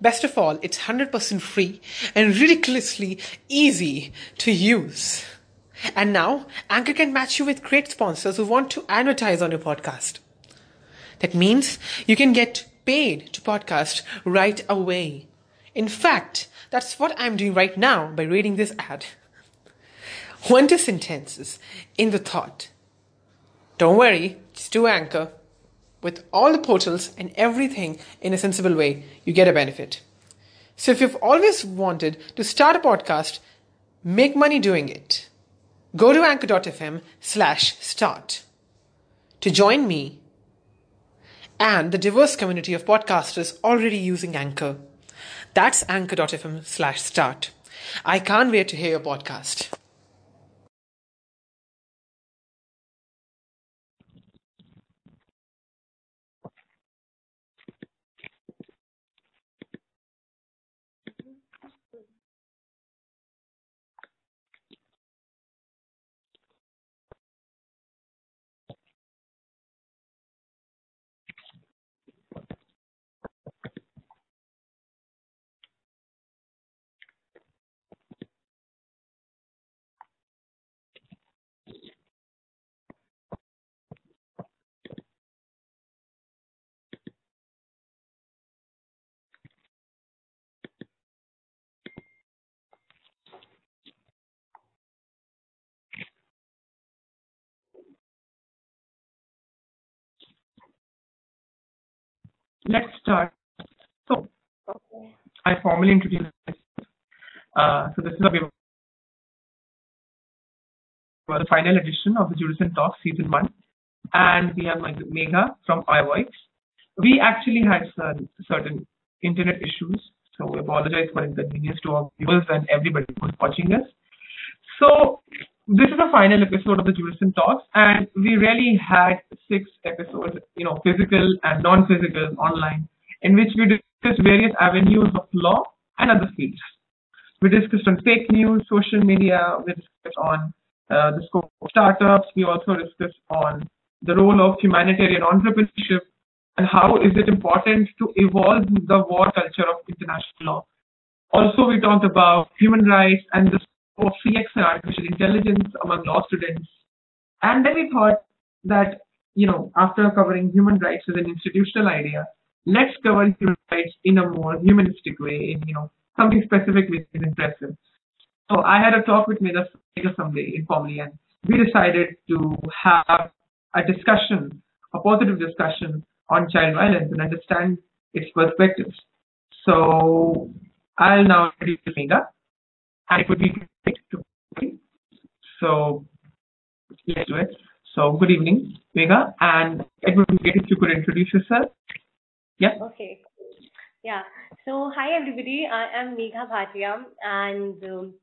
Best of all, it's 100% free and ridiculously easy to use. And now, Anchor can match you with great sponsors who want to advertise on your podcast. That means you can get paid to podcast right away. In fact, that's what I'm doing right now by reading this ad. To sentences in the thought. Don't worry, just do Anchor with all the portals and everything in a sensible way, you get a benefit. So if you've always wanted to start a podcast, make money doing it, go to anchor.fm slash start to join me and the diverse community of podcasters already using Anchor. That's anchor.fm slash start. I can't wait to hear your podcast. Let's start. So, okay. I formally introduce myself. Uh, so this is a the final edition of the Juris En Talk Season 1. And we have Megha from Our Voix. We actually had some certain internet issues, so we apologize for inconvenience to our viewers and everybody who's watching us. So this is the final episode of the Juris En Talks, and we really had six episodes, you know, physical and non-physical online, in which we discussed various avenues of law and other fields. We discussed on fake news, social media, we discussed on uh, the scope of startups, we also discussed on the role of humanitarian entrepreneurship and how is it important to evolve the war culture of international law. Also, we talked about human rights and the of CX and artificial intelligence among law students. And then we thought that, you know, after covering human rights as an institutional idea, let's cover human rights in a more humanistic way, in, you know, something specific which is impressive. So I had a talk with Megha someday informally, and we decided to have a discussion, a positive discussion on child violence and understand its perspectives. So I'll now introduce Megha, and it would be so let's do it. So good evening, Megha, and it would be great if you could introduce yourself. Yeah. Okay. Yeah. So hi everybody. I am Megha Bhatia, and um,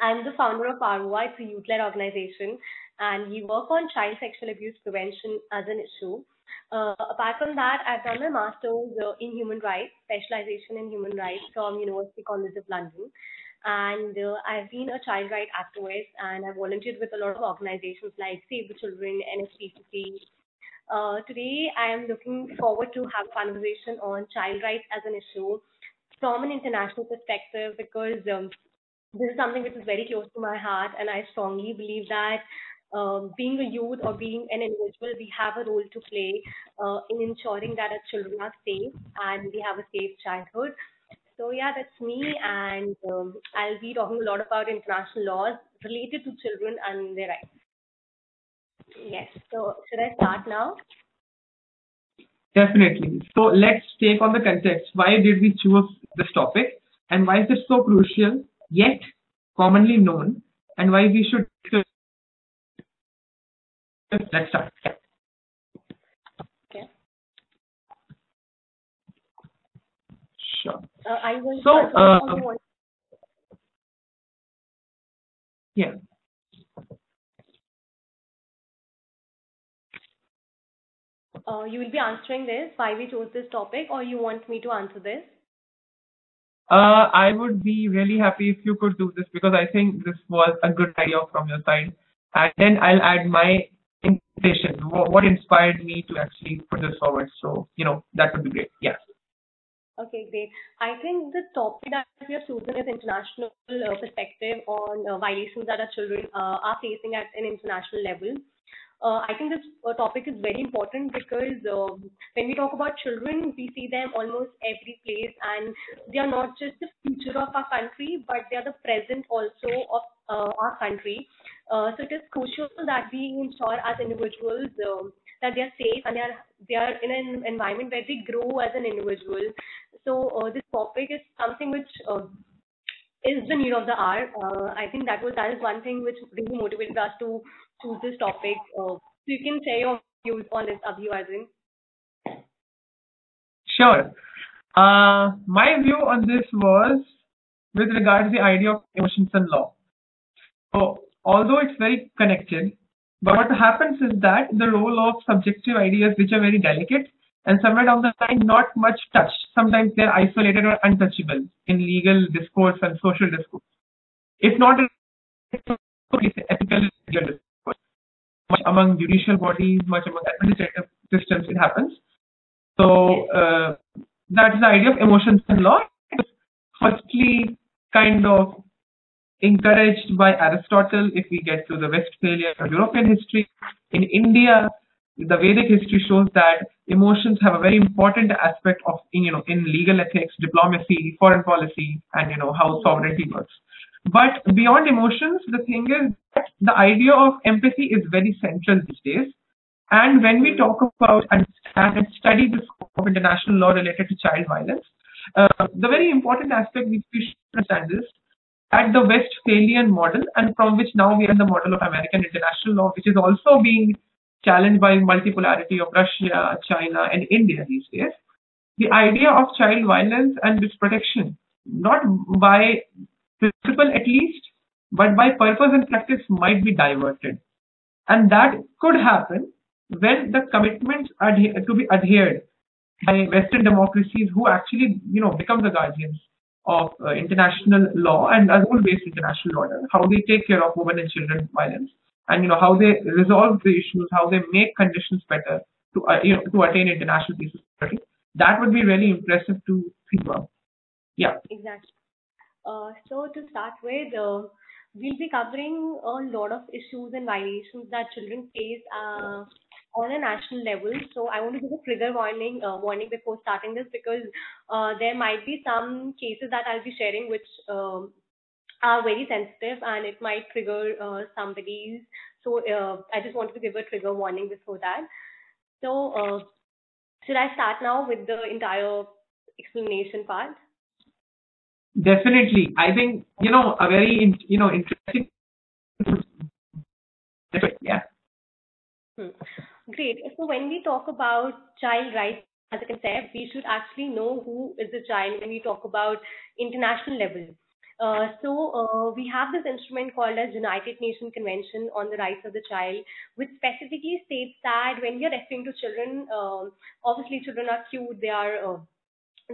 I'm the founder of ROI. It's a youth-led organization, and we work on child sexual abuse prevention as an issue. Uh, apart from that, I've done my master's uh, in human rights, specialization in human rights from University College of London and uh, I've been a child right activist and I've volunteered with a lot of organizations like Save the Children, NSPCC. Uh, today, I am looking forward to have a conversation on child rights as an issue from an international perspective because um, this is something which is very close to my heart, and I strongly believe that um, being a youth or being an individual, we have a role to play uh, in ensuring that our children are safe and we have a safe childhood. So yeah, that's me, and um, I'll be talking a lot about international laws related to children and their rights. Yes. So should I start now? Definitely. So let's take on the context. Why did we choose this topic, and why is it so crucial yet commonly known, and why we should. Let's start. Uh, are you So, uh, or you want- Yeah. uh, you will be answering this, why we chose this topic, or you want me to answer this? Uh, I would be really happy if you could do this because I think this was a good idea from your side. And then I'll add my what, what inspired me to actually put this forward. So, you know, that would be great. Yeah. Okay, great. I think the topic that we have chosen is international uh, perspective on uh, violations that our children uh, are facing at an international level. Uh, I think this uh, topic is very important because um, when we talk about children, we see them almost every place, and they are not just the future of our country, but they are the present also of uh, our country. So it is crucial that we ensure as individuals um, that they are safe and they are they are in an environment where they grow as an individual. So uh, this topic is something which uh, is the need of the hour. Uh, I think that was that is one thing which really motivated us to choose this topic. So you can share your views on this, Abhivardhan. Sure. Uh, my view on this was with regards to the idea of emotions and law. So, although it's very connected, but what happens is that the role of subjective ideas, which are very delicate and somewhere down the line not much touched, sometimes they're isolated or untouchable in legal discourse and social discourse. If not in ethical discourse, much among judicial bodies, much among administrative systems, it happens. So uh, that's the idea of emotions and law. Firstly, kind of encouraged by Aristotle. If we get to the Westphalian or European history, in India, the Vedic history shows that emotions have a very important aspect of you know in legal ethics, diplomacy, foreign policy, and you know how sovereignty works. But beyond emotions, the thing is that the idea of empathy is very central these days. And when we talk about and, study the scope of international law related to child violence, uh, the very important aspect which we should understand is at the Westphalian model, and from which now we are in the model of American international law, which is also being challenged by multipolarity of Russia, China, and India these days. The idea of child violence and its protection, not by principle at least, but by purpose and practice, might be diverted. And that could happen when the commitments are to be adhered by Western democracies who actually, you know, become the guardians of uh, international law and rule-based international order, how they take care of women and children violence, and you know how they resolve the issues, how they make conditions better to uh, you know to attain international peace security. That would be really impressive to think about. Yeah. Exactly. Uh, so to start with, uh, we'll be covering a lot of issues and violations that children face uh, on a national level. So I want to give a trigger warning uh, warning before starting this because uh, there might be some cases that I'll be sharing which um, are very sensitive and it might trigger uh, somebody's. So uh, I just wanted to give a trigger warning before that. So uh, should I start now with the entire explanation part? Definitely. I think, you know, a very, you know, interesting. Yeah. Hmm. Great. So when we talk about child rights as a concept, we should actually know who is the child when we talk about international level. Uh, so uh, we have this instrument called as United Nations Convention on the Rights of the Child, which specifically states that when we are referring to children, um, obviously children are cute, they are uh,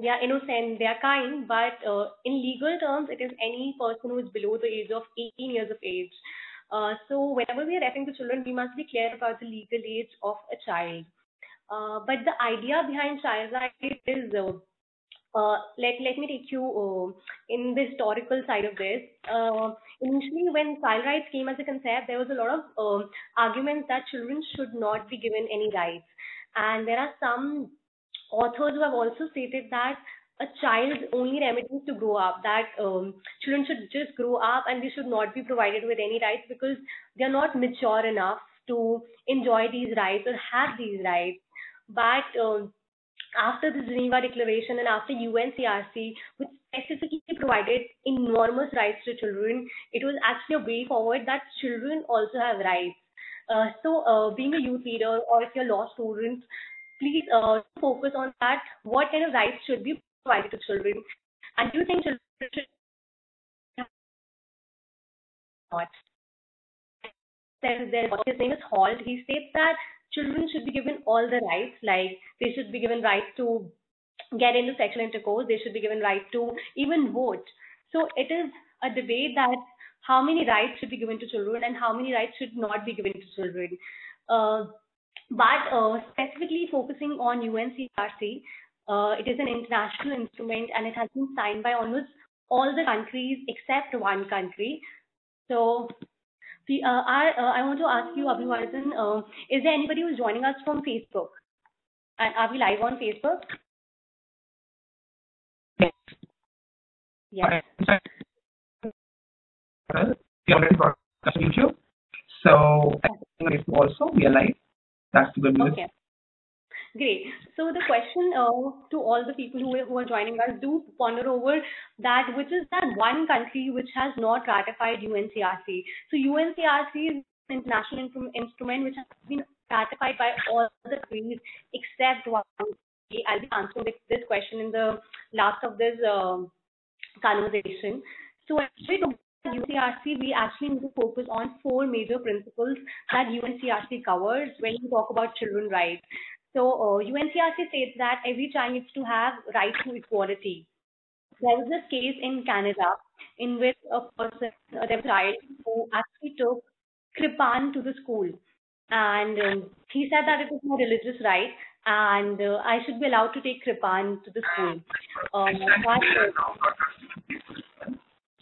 they are innocent, they are kind, but uh, in legal terms, it is any person who is below the age of 18 years of age. Uh, so whenever we are referring to children, we must be clear about the legal age of a child. Uh, but the idea behind child rights is, uh, let let me take you uh, in the historical side of this. Uh, initially, when child rights came as a concept, there was a lot of um arguments that children should not be given any rights, and there are some authors who have also stated that a child's only remedy is to grow up, that um, children should just grow up and they should not be provided with any rights because they're not mature enough to enjoy these rights or have these rights. But um, after the Geneva Declaration and after UNCRC, which specifically provided enormous rights to children, it was actually a way forward that children also have rights. Uh, so, uh, being a youth leader or if you're law students, please uh, focus on that. What kind of rights should be provided to children? And do you think children should not? His name is Holt. He states that children should be given all the rights, like they should be given rights to get into sexual intercourse, they should be given right to even vote. So it is a debate that how many rights should be given to children and how many rights should not be given to children. Uh, but uh, specifically focusing on UNCRC, uh, it is an international instrument and it has been signed by almost all the countries except one country. So the, uh, our, uh, I want to ask you, Abhivardhan, uh, is there anybody who's joining us from Facebook? And are we live on Facebook? Yes. Yes. We already broadcast YouTube. So also we are live. That's the good news. Okay. Great. So the question uh, to all the people who are, who are joining us, do ponder over that which is that one country which has not ratified UNCRC. So UNCRC is an international instrument which has been ratified by all the countries except one. I'll be answering this question in the last of this uh, conversation. So actually, UNCRC, we actually need to focus on four major principles that UNCRC covers when we talk about children rights. So uh, UNCRC that every child needs to have right to equality. There was this case in Canada in which a person, uh, a child who actually took Kirpan to the school. And um, he said that it was my religious right and uh, I should be allowed to take Kirpan to the school. Um, but,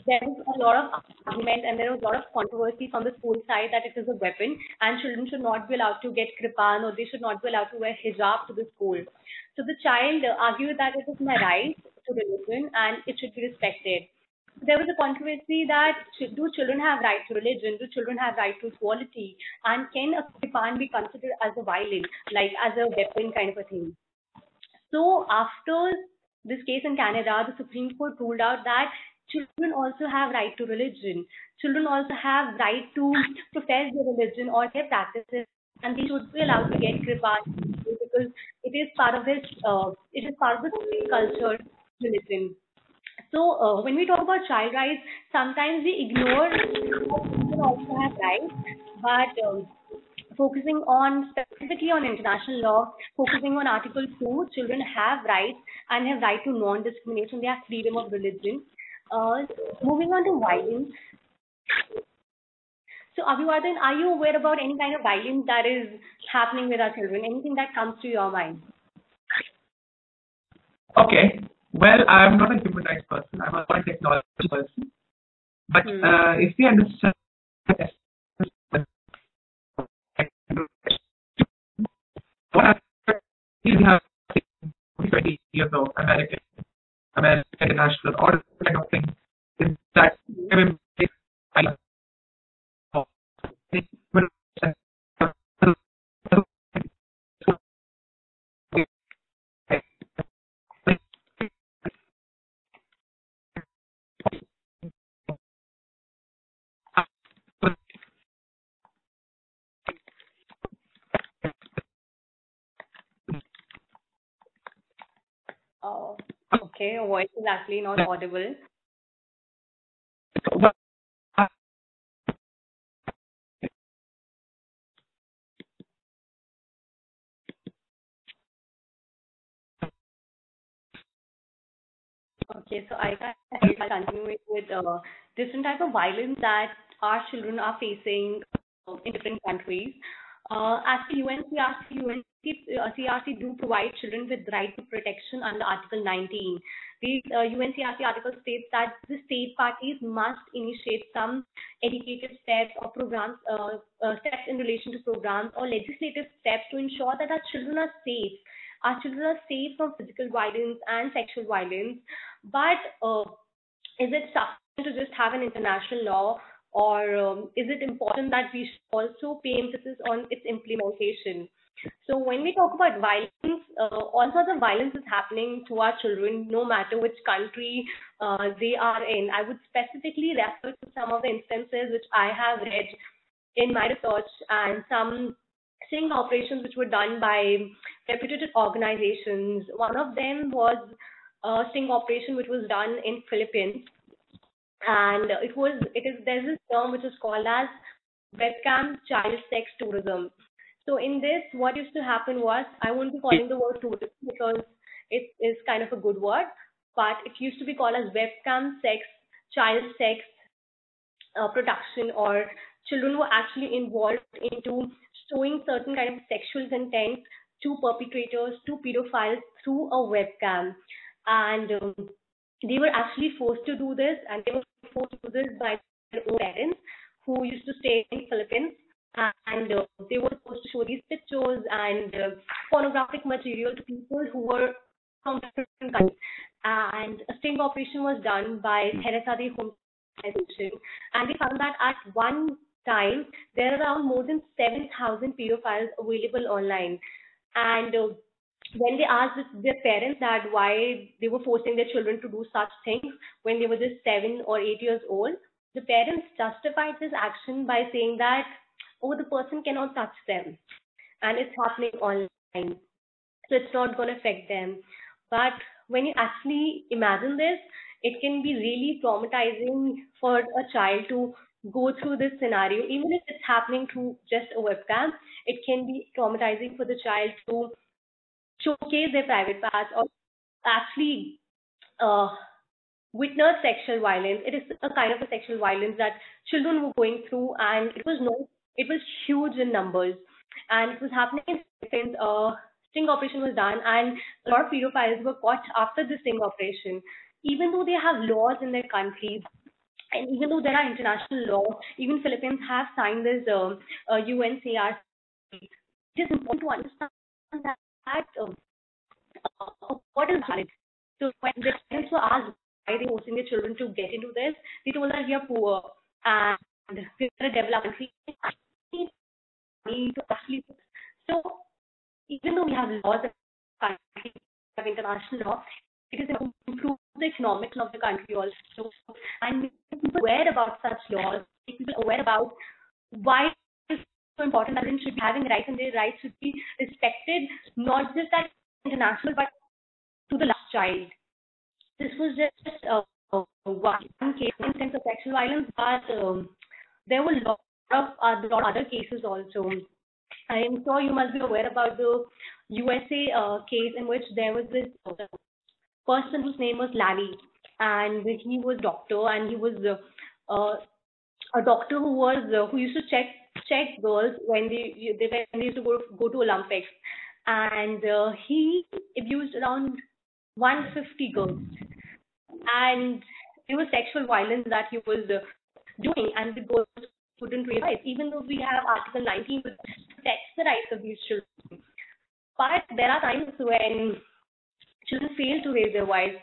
there is a lot of argument and there was a lot of controversy from the school side that it is a weapon and children should not be allowed to get kirpan or they should not be allowed to wear hijab to the school. So the child argued that it is my right to religion and it should be respected. There was a controversy that do children have right to religion? Do children have right to equality? And can a kirpan be considered as a violence, like as a weapon kind of a thing? So after this case in Canada, the Supreme Court ruled out that children also have right to religion. Children also have right to profess their religion or their practices, and they should be allowed to get kripa because it is part of this. Uh, it is part of the culture, religion. So uh, when we talk about child rights, sometimes we ignore children also have rights, but um, focusing on specifically on international law, focusing on Article 2, children have rights and have right to non-discrimination. They have freedom of religion. Uh, moving on to violence. So, Abhivardhan, are you aware about any kind of violence that is happening with our children? Anything that comes to your mind? Okay. Well, I'm not a human rights person. I'm a technology person. But hmm. uh, if we understand what we have 20 years of American American International or kind of thing is that Oh. Okay, your voice is actually not audible. Okay, so I can continue with uh, different type of violence that our children are facing uh, in different countries. Uh, as per UNCRC, UNCRC do provide children with right to protection under Article 19. The uh, UNCRC article states that the state parties must initiate some educative steps or programs, uh, uh, steps in relation to programs or legislative steps to ensure that our children are safe. Our children are safe from physical violence and sexual violence. But uh, is it sufficient to just have an international law or um, is it important that we also pay emphasis on its implementation? So when we talk about violence, uh, all sorts of violence is happening to our children, no matter which country uh, they are in. I would specifically refer to some of the instances which I have read in my research and some sting operations which were done by reputed organizations. One of them was a sting operation which was done in Philippines, and it was it is there's this term which is called as webcam child sex tourism. So in this, what used to happen was I won't be calling the word tourism because it is kind of a good word, but it used to be called as webcam sex child sex uh, production or children were actually involved into showing certain kind of sexual content to perpetrators, to pedophiles through a webcam. And um, they were actually forced to do this, and they were forced to this by their own parents who used to stay in Philippines. And uh, they were supposed to show these pictures and uh, pornographic material to people who were from different countries. And a sting operation was done by Terre des Hommes Organization, and they found that at one time there are around more than 7,000 pedophiles available online. And uh, when they asked their parents that why they were forcing their children to do such things when they were just seven or eight years old, the parents justified this action by saying that, oh, the person cannot touch them and it's happening online. So it's not going to affect them. But when you actually imagine this, it can be really traumatizing for a child to go through this scenario, even if it's happening through just a webcam, it can be traumatizing for the child to showcase their private parts or actually uh, witness sexual violence. It is a kind of a sexual violence that children were going through, and it was no, it was huge in numbers, and it was happening in since a sting operation was done, and a lot of pedophiles were caught after the sting operation. Even though they have laws in their countries and even though there are international laws, even Philippines have signed this um, uh, UNCR. It is important to understand that um, uh, what is valid. So when the parents were asked why they forcing their children to get into this, they told that we are poor and we are a developed country. to actually so even though we have laws that have international law, it is improve the economics of the country also and people aware about such laws, people aware about why important that should be having rights and their rights should be respected, not just at international but to the last child. This was just uh, one case instance of sexual violence, but um, there were a lot of uh, lot of other cases also. I am sure you must be aware about the USA uh, case in which there was this person whose name was Larry, and he was doctor, and he was uh, uh, a doctor who was uh, who used to check check girls when they they, when they used to go go to Olympics, and uh, he abused around 150 girls, and it was sexual violence that he was uh, doing, and the girls couldn't realize, even though we have Article 19 which protects the rights of these children. But there are times when children fail to raise their voice.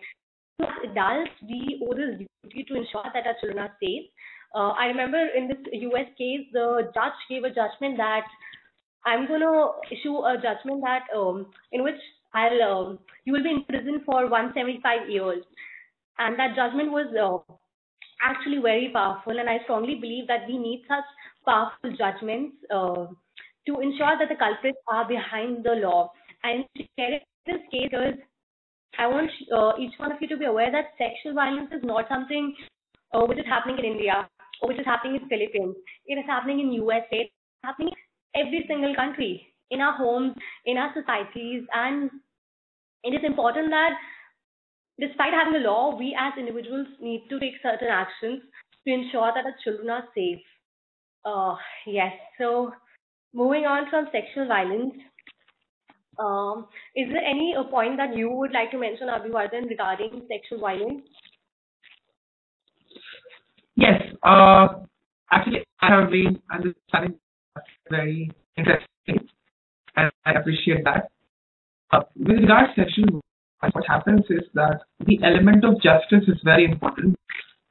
As adults, we owe this duty to ensure that our children are safe. Uh, I remember in this US case, the judge gave a judgment that I'm going to issue a judgment that um, in which I'll um, you will be in prison for 175 years, and that judgment was uh, actually very powerful. And I strongly believe that we need such powerful judgments uh, to ensure that the culprits are behind the law. And in this case, I want uh, each one of you to be aware that sexual violence is not something uh, which is happening in India which is happening in Philippines. It is happening in USA. It's happening in every single country, in our homes, in our societies, and it is important that despite having a law, we as individuals need to take certain actions to ensure that our children are safe. Uh, yes, so moving on from sexual violence, um, is there any point that you would like to mention, Abhivardhan, regarding sexual violence? Yes. Uh, actually, I have been understanding very interesting, and I appreciate that. Uh, with regards to violence, what happens is that the element of justice is very important,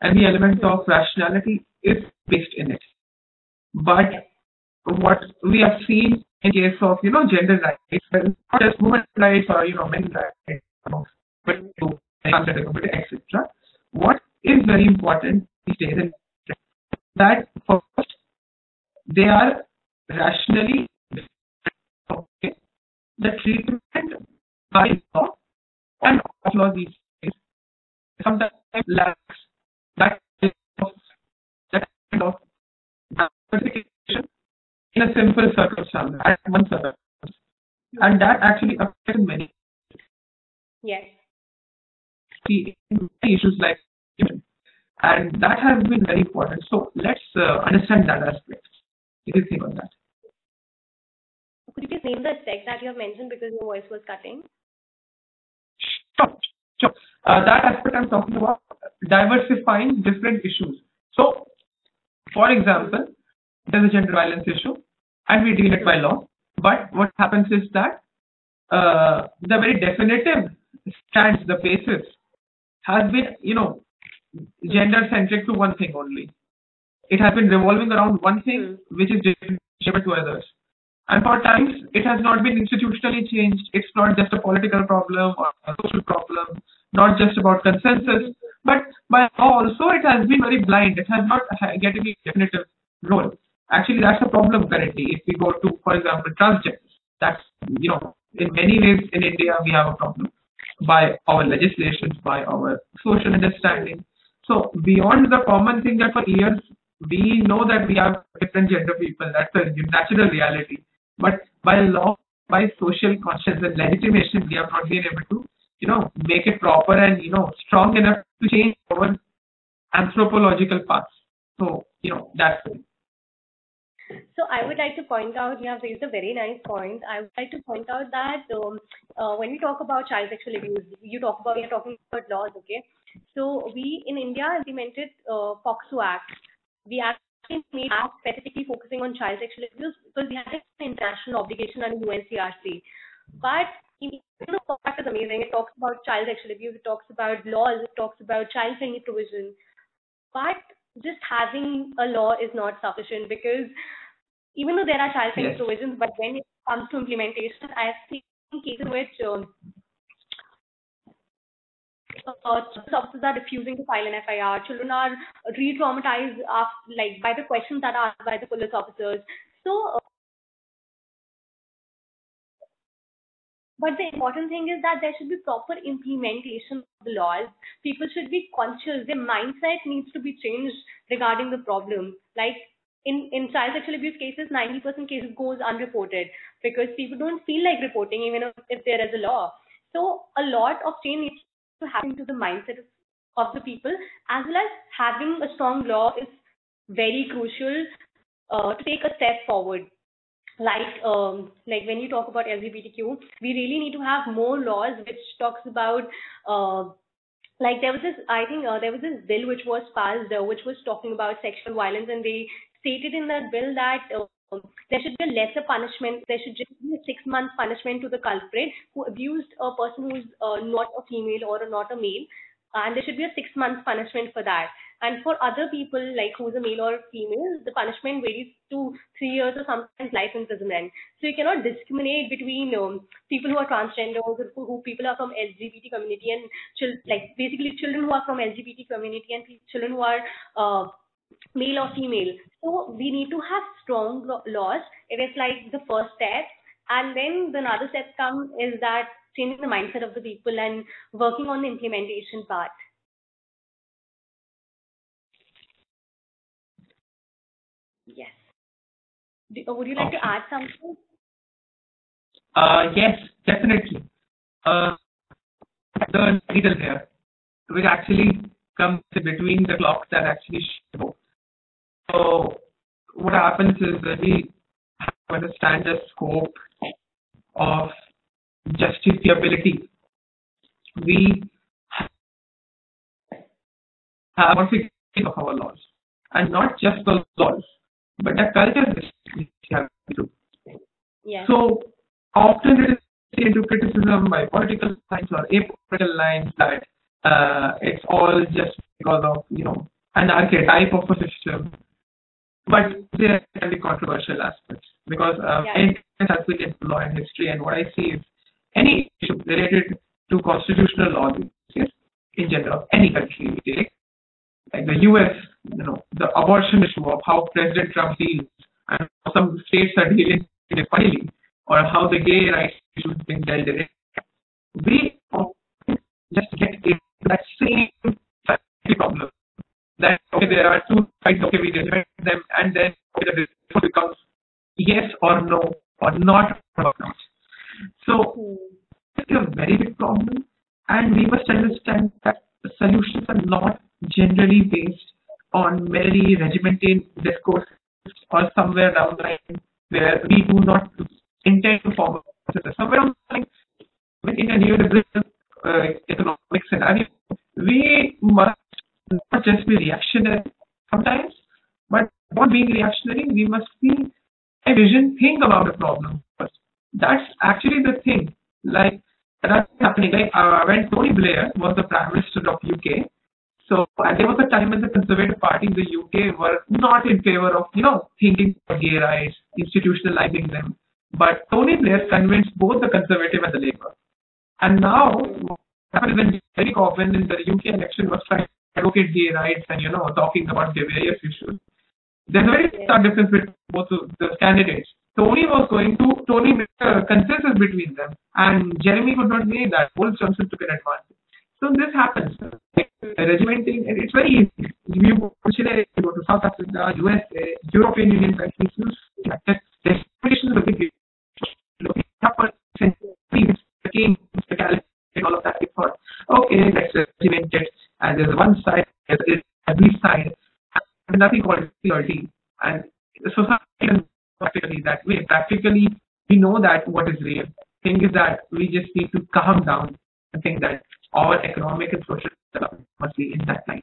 and the element of rationality is based in it. But what we have seen in case of you know gender rights, not just rights or you know men's rights, but etc. What is very important these days that first they are rationally okay. The treatment by law and law these lacks that of, that kind of diversification in a simple circumstance, at one circumstance. And that actually affects many Yes. issues like and that has been very important. So let's uh, understand that aspect. What do you think on that? Could you please name the aspect that you have mentioned because your voice was cutting? Sure, sure. Uh, that aspect I'm talking about diversifying different issues. So, for example, there's a gender violence issue, and we deal it by law. But what happens is that uh, the very definitive stance, the basis, has been, you know, gender centric to one thing only. It has been revolving around one thing hmm. which is different to others. And for times, it has not been institutionally changed. It's not just a political problem or a social problem, not just about consensus, but by also it has been very blind. It has not getting a definitive role. Actually, that's a problem currently. If we go to, for example, transgenders, that's, you know, in many ways in India we have a problem by our legislations, by our social understanding. So beyond the common thing that for years we know that we have different gender people, that's a natural reality. But by law, by social conscience and legitimation, we have not been able to, you know, make it proper and, you know, strong enough to change our anthropological paths. So, you know, that's it. So I would like to point out, you have raised a very nice point. I would like to point out that um, uh, when we talk about child sexual abuse, you talk about, are talking about laws, okay? So we in India implemented uh, POCSO Act. We actually made act specifically focusing on child sexual abuse because we had an international obligation under UNCRC. But you know, POCSO Act is amazing. It talks about child sexual abuse. It talks about laws. It talks about child-friendly provision. But just having a law is not sufficient because even though there are child-friendly Yes. provisions, but when it comes to implementation, I've seen cases which um, uh, officers are refusing to file an FIR. Children are re-traumatized after, like by the questions that are asked by the police officers. So, uh, but the important thing is that there should be proper implementation of the laws. People should be conscious. Their mindset needs to be changed regarding the problem. Like in, in child sexual abuse cases, 90% cases goes unreported because people don't feel like reporting even if, if there is a law. So a lot of change needs to happen to the mindset of, the people. As well as having a strong law is very crucial uh, to take a step forward. Like um, like when you talk about LGBTQ, we really need to have more laws which talks about uh, like there was this I think uh, there was this bill which was passed uh, which was talking about sexual violence and they stated in that bill that uh, there should be a lesser punishment. There should just be a six month punishment to the culprit who abused a person who's uh, not a female or not a male, and there should be a six month punishment for that. And for other people, like who's a male or female, the punishment varies to three years or sometimes life imprisonment. So you cannot discriminate between um, people who are transgender or who, who people are from LGBT community and chil- like basically children who are from LGBT community and children who are uh, male or female. So we need to have strong laws. It is like the first step. And then the another step come is that changing the mindset of the people and working on the implementation part. Yes. Do, uh, would you like to add something? Uh, yes, definitely. Uh, the needle here, which actually comes between the clocks that actually show. So what happens is that we understand the scope of justifiability. We have modification of our laws, and not just the laws, but the culture we have to. So often it is into criticism by political lines or apolitical lines that uh, it's all just because of you know an archetype of a system. But there can be controversial aspects because uh, Yeah. many things has law and history, and what I see is any issue related to constitutional law yes, in general, any country we take, like the US, you know, the abortion issue of how President Trump deals and how some states are dealing with it finally, or how the gay rights issue is being dealt with. We often just get into that same problem. That okay, there are two sides, okay, we reject them, and then okay, the result becomes yes or no, or not or not. So it's a very big problem, and we must understand that solutions are not generally based on merely regimented discourse or somewhere down the line where we do not intend to form a. Somewhere down the line, in a neoliberal uh, economic scenario, we must not just be reactionary sometimes, but not being reactionary, we must be a vision, think about the problem first. That's actually the thing. Like that's happening. Like uh, when Tony Blair was the Prime Minister of UK, so there was a time when the Conservative Party in the UK were not in favor of, you know, thinking about gay rights, institutionalizing them. But Tony Blair convinced both the Conservative and the Labour. And now, happened when Jeremy Corbyn in the UK election was trying to advocate gay rights and, you know, talking about the various issues. There's a very stark difference between both of the candidates. Tony was going to, Tony made a consensus between them, and Jeremy could not make that. Boris Johnson took an advantage. So this happens. Like, regimenting, and it's very easy. You go to Chile, you go to South Africa, US, European Union countries, you the expectations of the big looking up for centuries, the king, the all of that. We okay, let's regiment it. And there's one side, there's every side, and nothing called security. And society practically that way. Practically, we know that what is real. Thing is that we just need to calm down and think that our economic and social development must be in that line.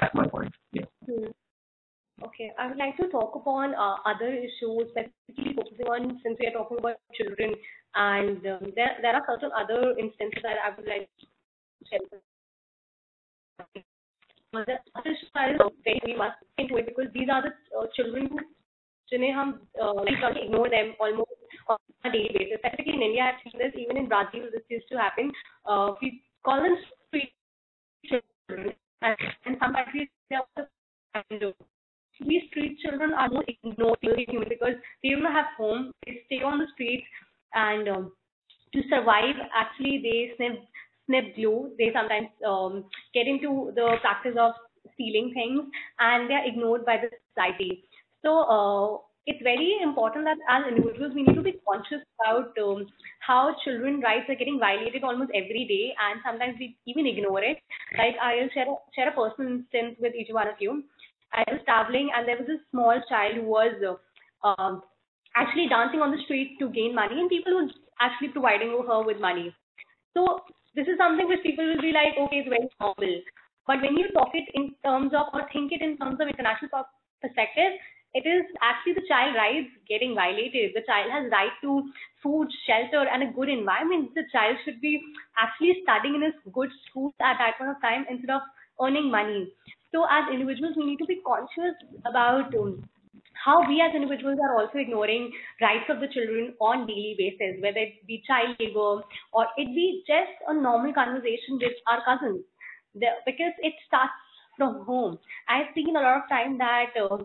That's my point. Yeah. Hmm. Okay, I would like to talk upon uh, other issues, specifically focusing on since we are talking about children, and um, there there are certain other instances that I would like to share. The other issue I very much into it because these are the uh, children who जिन्हें हम uh, ignore them almost on a daily basis. Specifically in India, I've seen this even in Brazil. This used to happen. Uh, we call them street children, and in some countries they also these street children are more ignored because they don't have home. They stay on the streets, and um, to survive, actually they snip snip glue. They sometimes um, get into the practice of stealing things, and they are ignored by the society. So uh, it's very important that as individuals we need to be conscious about um, how children rights are getting violated almost every day and sometimes we even ignore it like i'll share a, share a personal instance with each one of you i was traveling and there was a small child who was uh, actually dancing on the street to gain money and people were actually providing her with money so this is something which people will be like okay it's very normal but when you talk it in terms of or think it in terms of international perspective it is actually the child rights getting violated. The child has right to food, shelter, and a good environment. The child should be actually studying in a good school at that point of time instead of earning money. So as individuals, we need to be conscious about um, how we as individuals are also ignoring rights of the children on daily basis, whether it be child labor or it be just a normal conversation with our cousins. The, because it starts from home. I've seen a lot of time that uh,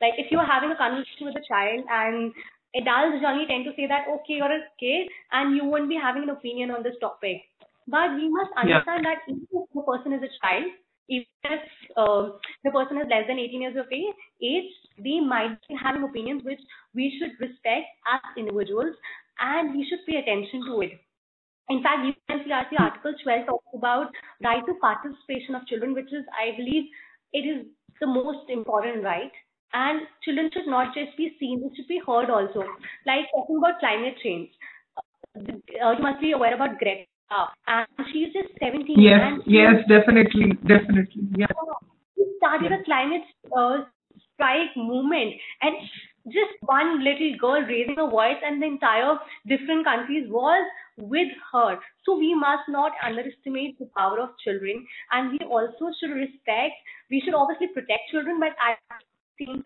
like if you're having a conversation with a child and adults generally tend to say that, okay, you're a kid and you won't be having an opinion on this topic. But we must understand yeah. that even if the person is a child, even if uh, the person is less than 18 years of age, they might be having opinions which we should respect as individuals and we should pay attention to it. In fact, UNCRC Article 12 talks about right to participation of children, which is, I believe, it is the most important right and children should not just be seen, they should be heard also. Like talking about climate change. Uh, you must be aware about Greta. And she's just 17. Yes, yes, definitely, definitely. Yeah. She started a climate uh, strike movement. And just one little girl raising her voice and the entire different countries was with her. So we must not underestimate the power of children and we also should respect, we should obviously protect children, but I think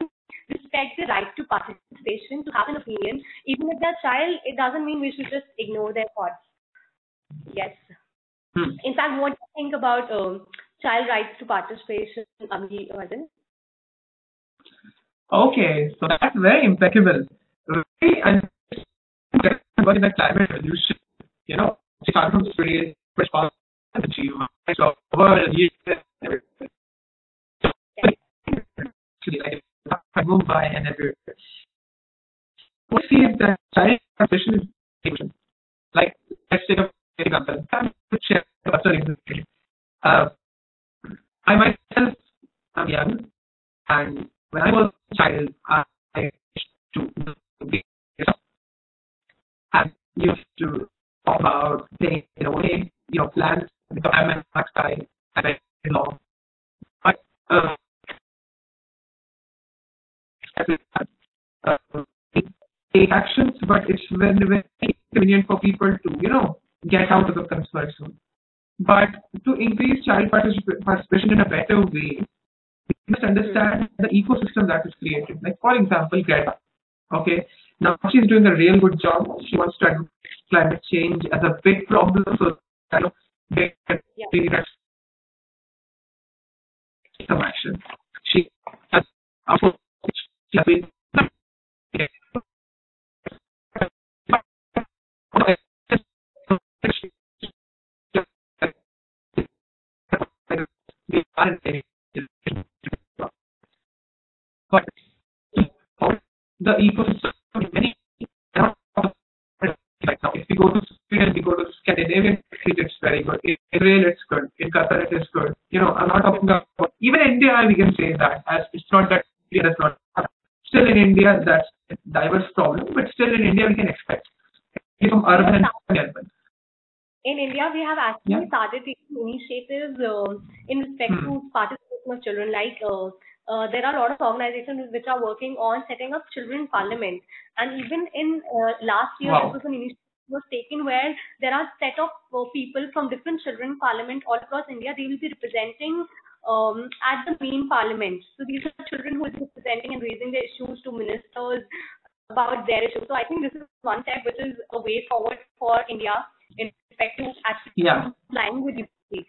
respect the right to participation, to have an opinion. Even if they're child, it doesn't mean we should just ignore their thoughts. Yes. Hmm. In fact, what do you think about um, child rights to participation, Abhivardhan? Okay, so that's very impeccable. Really, and in the climate revolution, you know, start from space, responsibility, over years, like Mumbai and everywhere. What we see is that child transition is. Like, let's take a example. Share personal. Uh, I myself am young, and when I was a child, I used to be I used to talk about things in a way, you know, plans because I'm an guy, I read long. But uh, uh, take actions, but it's very, very convenient for people to, you know, get out of the comfort zone. But to increase child participation in a better way, we must understand the ecosystem that is created. Like, for example, Greta. Okay, now she's doing a real good job. She wants to address climate change as a big problem, so kind of get yeah. some action. She has also she has been but the ecosystem many right now. If we go to Sweden, we go to Scandinavian it's very good. In Israel, it's good. In Qatar, it is good. You know, I'm not talking about even India. We can say that as it's not that India does not. Still in India, that's a diverse problem, but still in India, we can expect from urban and urban. In India, we have actually yeah. started taking initiatives uh, in respect hmm. to participation of children, like uh, uh, there are a lot of organizations which are working on setting up children parliament. And even in uh, last year, wow. this was an initiative was taken where there are set of uh, people from different children parliament all across India. They will be representing um, at the main parliament. So these are children who will be representing and raising their issues to ministers about their issues. So I think this is one step which is a way forward for India in respect to actually yeah. complying with UCC.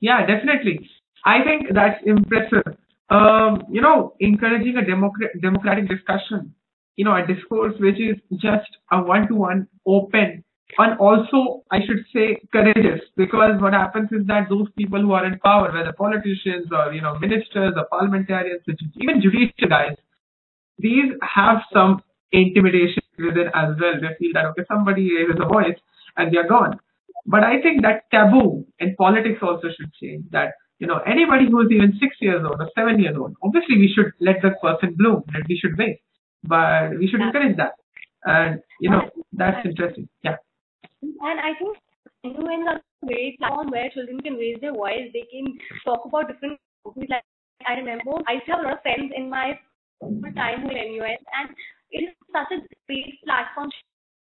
Yeah, definitely. I think that's impressive. Um, you know, encouraging a democratic democratic discussion, you know, a discourse which is just a one-to-one open and also I should say courageous because what happens is that those people who are in power, whether politicians or you know ministers or parliamentarians, even judicial guys, these have some intimidation within as well. They feel that okay, somebody raises a voice and they are gone. But I think that taboo in politics also should change. That you know, anybody who is even six years old or seven years old, obviously we should let the person bloom we should wait. But we should encourage that. And you know, that's interesting. Yeah. And I think in a great platform where children can raise their voice, they can talk about different topics. Like I remember I to have a lot of friends in my time in NUS and it is such a great platform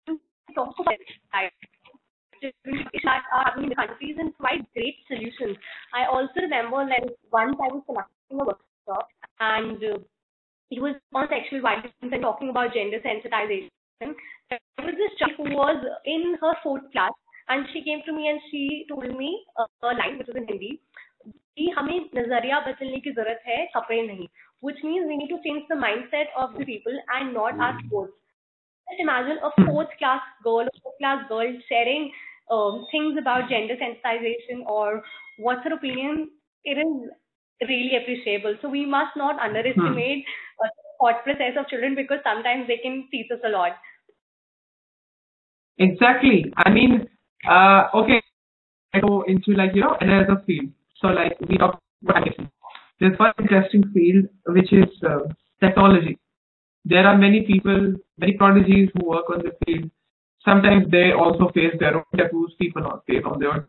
to talk about that are happening in the countries and provide great solutions. I also remember like once I was conducting a workshop and uh, it was on sexual violence and talking about gender sensitization. There was this child who was in her fourth class and she came to me and she told me a, a line which was in Hindi कि हमें नजरिया बदलने की जरूरत है कपड़े नहीं which means we need to change the mindset of the people and not our sports just imagine a fourth class girl, a fourth class girl sharing um, things about gender sensitization or what's her opinion, it is really appreciable. So we must not underestimate hmm. the thought process of children because sometimes they can teach us a lot. Exactly. I mean, uh, okay, I go into like, you know, another field. So like we talk about There's one interesting field which is uh, technology. There are many people, many prodigies who work on the field sometimes they also face their own taboos people not face on their own.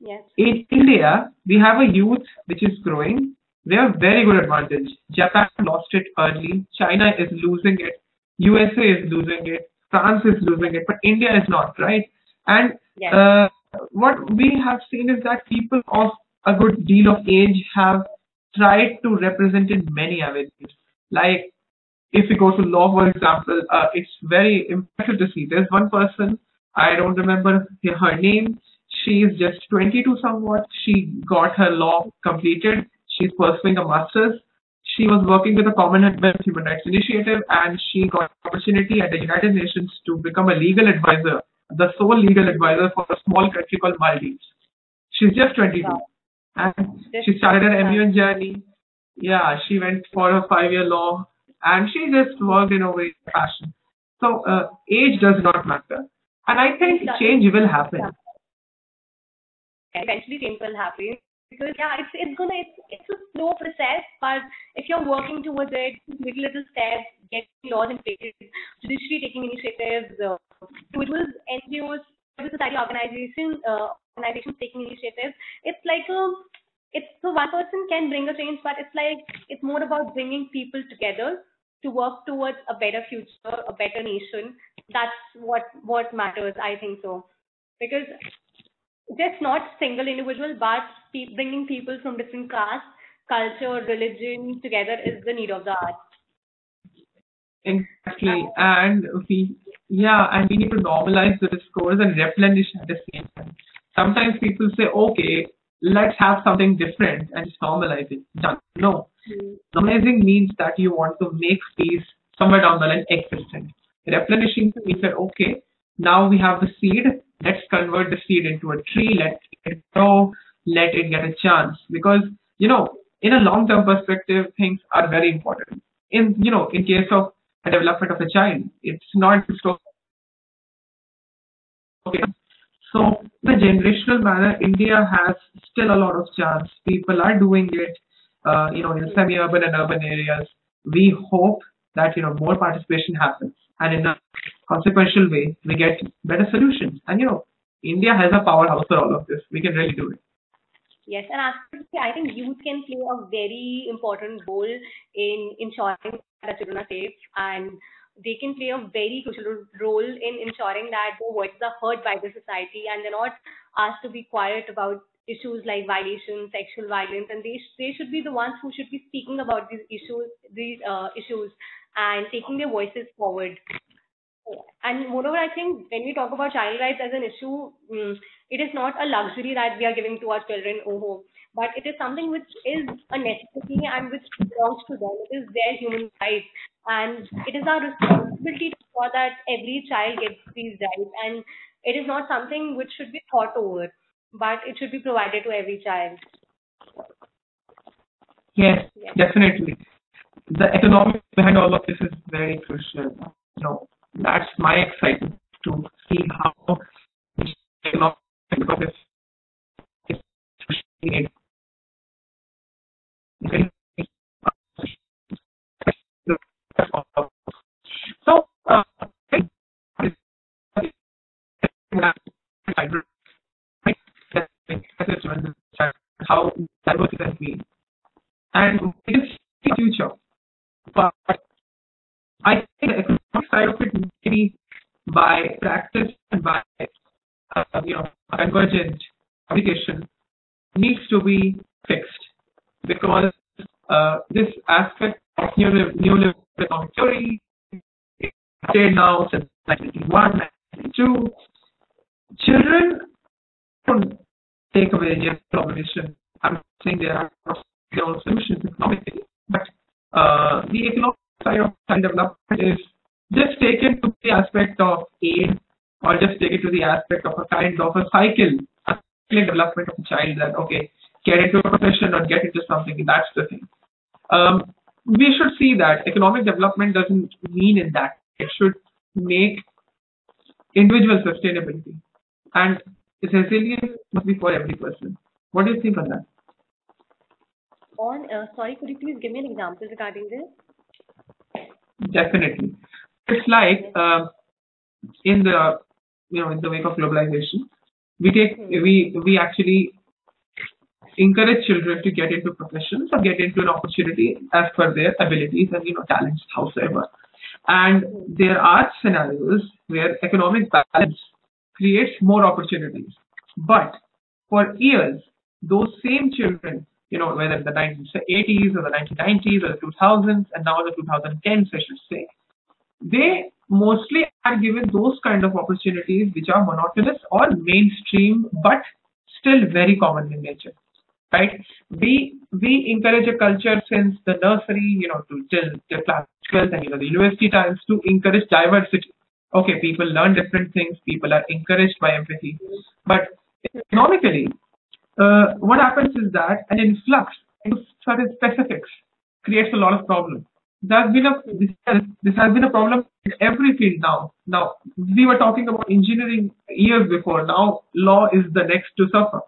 Yes. In India, we have a youth which is growing. They have very good advantage. Japan lost it early. China is losing it. USA is losing it. France is losing it. But India is not, right? And yes. uh, what we have seen is that people of a good deal of age have tried to represent in many avenues. Like if we go to law, for example, uh, it's very impressive to see. There's one person, I don't remember her name. She is just 22 somewhat. She got her law completed. She's pursuing a master's. She was working with the Commonwealth Human Rights Initiative and she got an opportunity at the United Nations to become a legal advisor, the sole legal advisor for a small country called Maldives. She's just 22. And she started her MUN journey yeah, she went for a five-year law, and she just worked in a way fashion. So uh, age does not matter, and I think change will happen. Eventually, change will happen because yeah, it's it's gonna it's it's a slow process, but if you're working towards it, little little steps, getting laws in place, judiciary taking initiatives, uh, individuals, NGOs, civil society organizations, uh, organizations taking initiatives, it's like a it's so one person can bring a change, but it's like it's more about bringing people together to work towards a better future, a better nation. That's what what matters, I think so, because just not single individual, but pe- bringing people from different castes, culture, religion together is the need of the hour. Exactly, and we yeah, and we need to normalize the discourse and replenish at the same time. Sometimes people say, okay, let's have something different and just normalize it. Done. No, Mm. normalizing means that you want to make space somewhere down the line existent. Replenishing means that okay, now we have the seed, let's convert the seed into a tree, let it grow, let it get a chance. Because, you know, in a long term perspective, things are very important. In you know, in case of a development of a child, it's not just okay. So in a generational manner, India has still a lot of chance. People are doing it, uh, you know, in semi-urban and urban areas. We hope that you know more participation happens, and in consequential way, we get better solutions. And you know, India has a powerhouse for all of this. We can really do it. Yes, and I think youth can play a very important role in ensuring that children are safe, and they can play a very crucial role in ensuring that their voices are heard by the society, and they're not asked to be quiet about issues like violation, sexual violence, and they sh- they should be the ones who should be speaking about these issues, these uh, issues, and taking their voices forward. And moreover, I think when we talk about child rights as an issue, mm, it is not a luxury that we are giving to our children, oh, but it is something which is a necessity and which belongs to them. It is their human rights, and it is our responsibility to ensure that every child gets these rights. And it is not something which should be thought over, but it should be provided to every child. Yes, Yes. definitely. The economics behind all of this is very crucial. Know, that's my excitement to see how is pushing. So, uh, how diverse has been and is the future. But I think side of it maybe by practice and by uh, you know convergent communication needs to be fixed because uh, this aspect of neoliberal neoliberal economic theory stayed now since 1991, 1992. Children don't take away their collaboration. I'm saying there are own solutions economically, but uh, the economic side of child development is just take it to the aspect of aid or just take it to the aspect of a kind of a cycle, a cyclic development of a child that, okay, get into a profession or get into something, that's the thing. Um, we should see that economic development doesn't mean in that. It should make individual sustainability. And resilience must be for every person. What do you think on that? On, uh, sorry, could you please give me an example regarding this? Definitely. It's like uh, in the you know in the wake of globalization, we take we we actually encourage children to get into professions or get into an opportunity as per their abilities and you know talents, however. And there are scenarios where economic balance creates more opportunities. But for years, those same children, you know, whether in the 1980s or the 1990s or the 2000s and now the 2010s, I should say, they mostly are given those kind of opportunities which are monotonous or mainstream but still very common in nature right? We we encourage a culture since the nursery you know to till till class 12 and you know the university times to encourage diversity. Okay people learn different things people are encouraged by empathy. But economically uh, what happens is that an influx into certain specifics creates a lot of problems. There's been a this has, this has been a problem in every field now. Now we were talking about engineering years before. Now law is the next to suffer,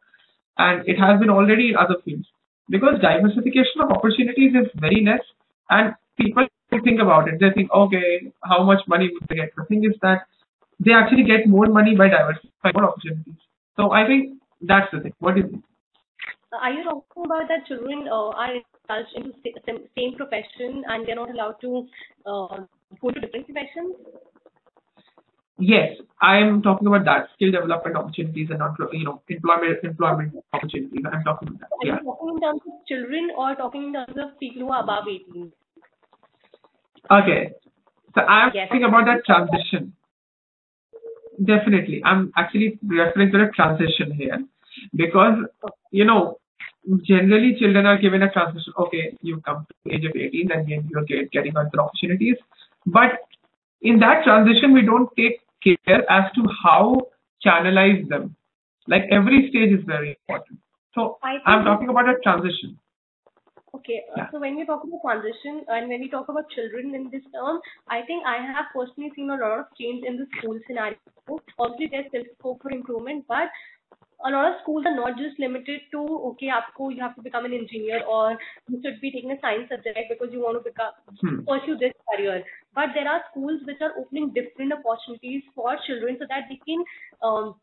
and it has been already in other fields because diversification of opportunities is very less, and people think about it. They think, okay, how much money would they get? The thing is that they actually get more money by diversifying more opportunities. So I think that's the thing. What do you think? Are you talking about that children uh, are indulged into same, same profession and they're not allowed to uh, go to different professions? Yes, I am talking about that skill development opportunities and not you know employment employment opportunities. I'm talking about that. Are Yeah. you talking in terms of children or talking in terms of people who are above 18? Okay. So I'm Yes. talking about that transition. Definitely. I'm actually referring to the transition here because, you know, generally children are given a transition. Okay, you come to the age of 18 and then you're get, getting other opportunities. But in that transition, we don't take care as to how channelize them. Like every stage is very important. So I I'm talking about a transition. Okay. uh, Yeah. So when we talk about transition and when we talk about children in this term, I think I have personally seen a lot of change in the school scenario. Obviously, there's still scope for improvement, but a lot of schools are not just limited to okay aapko, you have to become an engineer or you should be taking a science subject because you want to become hmm. pursue this career but there are schools which are opening different opportunities for children so that they can um,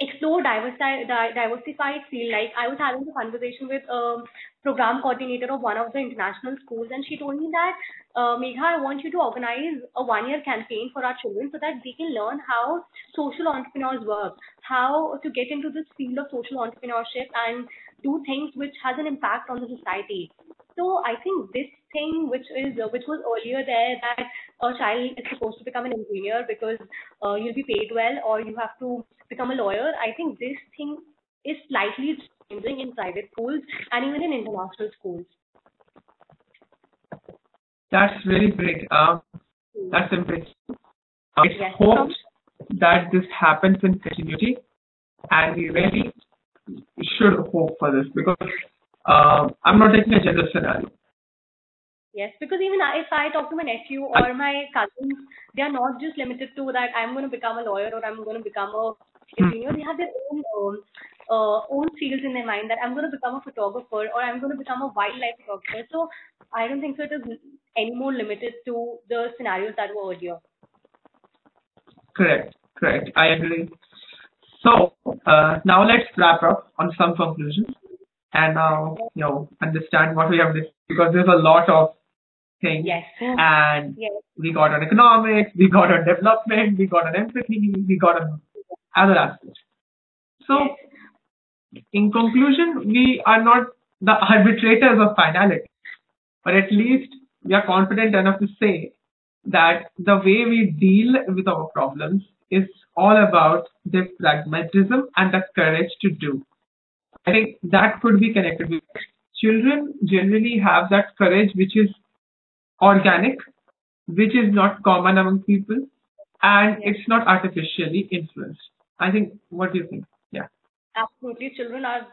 explore diversi- diversified field like i was having a conversation with um, program coordinator of one of the international schools, and she told me that, uh, Megha, I want you to organize a one-year campaign for our children so that they can learn how social entrepreneurs work, how to get into this field of social entrepreneurship and do things which has an impact on the society. So I think this thing, which is uh, which was earlier there, that a child is supposed to become an engineer because uh, you'll be paid well, or you have to become a lawyer. I think this thing is slightly in private schools and even in international schools. That's really great. Um, that's impressive. I Yes. hope that this happens in continuity, and we really should hope for this because um, I'm not taking a general scenario. Yes, because even if I talk to my nephew or my cousins, they are not just limited to that I'm going to become a lawyer or I'm going to become a engineer. They have their own um, uh, own fields in their mind that I'm going to become a photographer or I'm going to become a wildlife photographer. So I don't think so it is any more limited to the scenarios that were earlier. Correct, correct. I agree. So uh, now let's wrap up on some conclusions and now you know understand what we have discussed because there's a lot of things Yes. and Yes. we got on economics, we got on development, we got on empathy, we got on other aspects. So in conclusion, we are not the arbitrators of finality, but at least we are confident enough to say that the way we deal with our problems is all about the pragmatism and the courage to do. I think that could be connected with children generally have that courage which is organic, which is not common among people, and it's not artificially influenced. I think, what do you think? Absolutely. Children are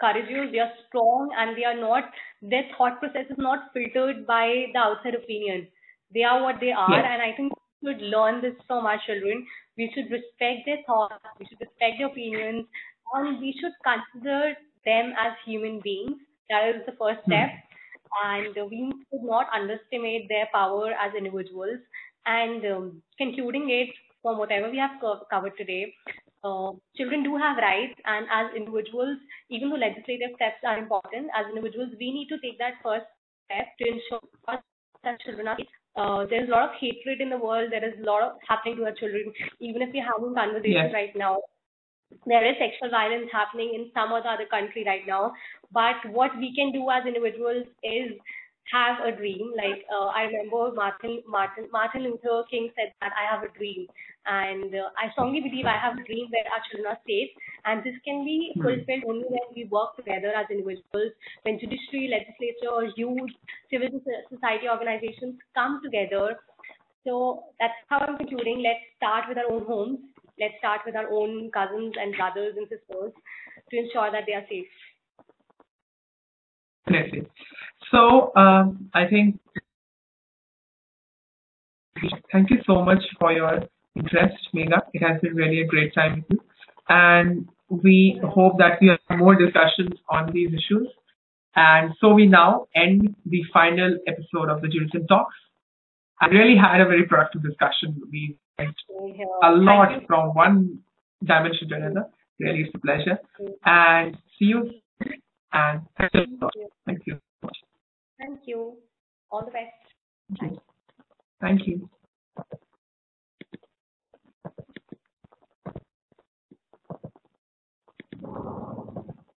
courageous, they are strong, and they are not, their thought process is not filtered by the outside opinion. They are what they are, Yes. and I think we should learn this from our children. We should respect their thoughts, we should respect their opinions, and we should consider them as human beings. That is the first Hmm. step. And we should not underestimate their power as individuals. And um, concluding it from whatever we have co- covered today, uh, children do have rights, and as individuals, even though legislative steps are important, as individuals, we need to take that first step to ensure that children are. Uh, there's a lot of hatred in the world. There is a lot of happening to our children. Even if we're having conversations Yes. right now, there is sexual violence happening in some or the other country right now. But what we can do as individuals is have a dream. Like uh, I remember Martin Martin Martin Luther King said that I have a dream, and uh, I strongly believe I have a dream where our children are safe, and this can be Hmm. fulfilled only when we work together as individuals, when judiciary, legislature, youth, civil society organizations come together. So that's how I'm concluding. Let's start with our own homes. Let's start with our own cousins and brothers and sisters to ensure that they are safe. Definitely. So um, I think thank you so much for your interest, Megha. It has been really a great time with you. And we hope that we have more discussions on these issues. And so we now end the final episode of the Juris En Talks. I really had a very productive discussion. We went a lot from one dimension to another. Really, it's a pleasure. And see you. And thank you. Thank you. Thank you. All the best. Thank you. Thank you.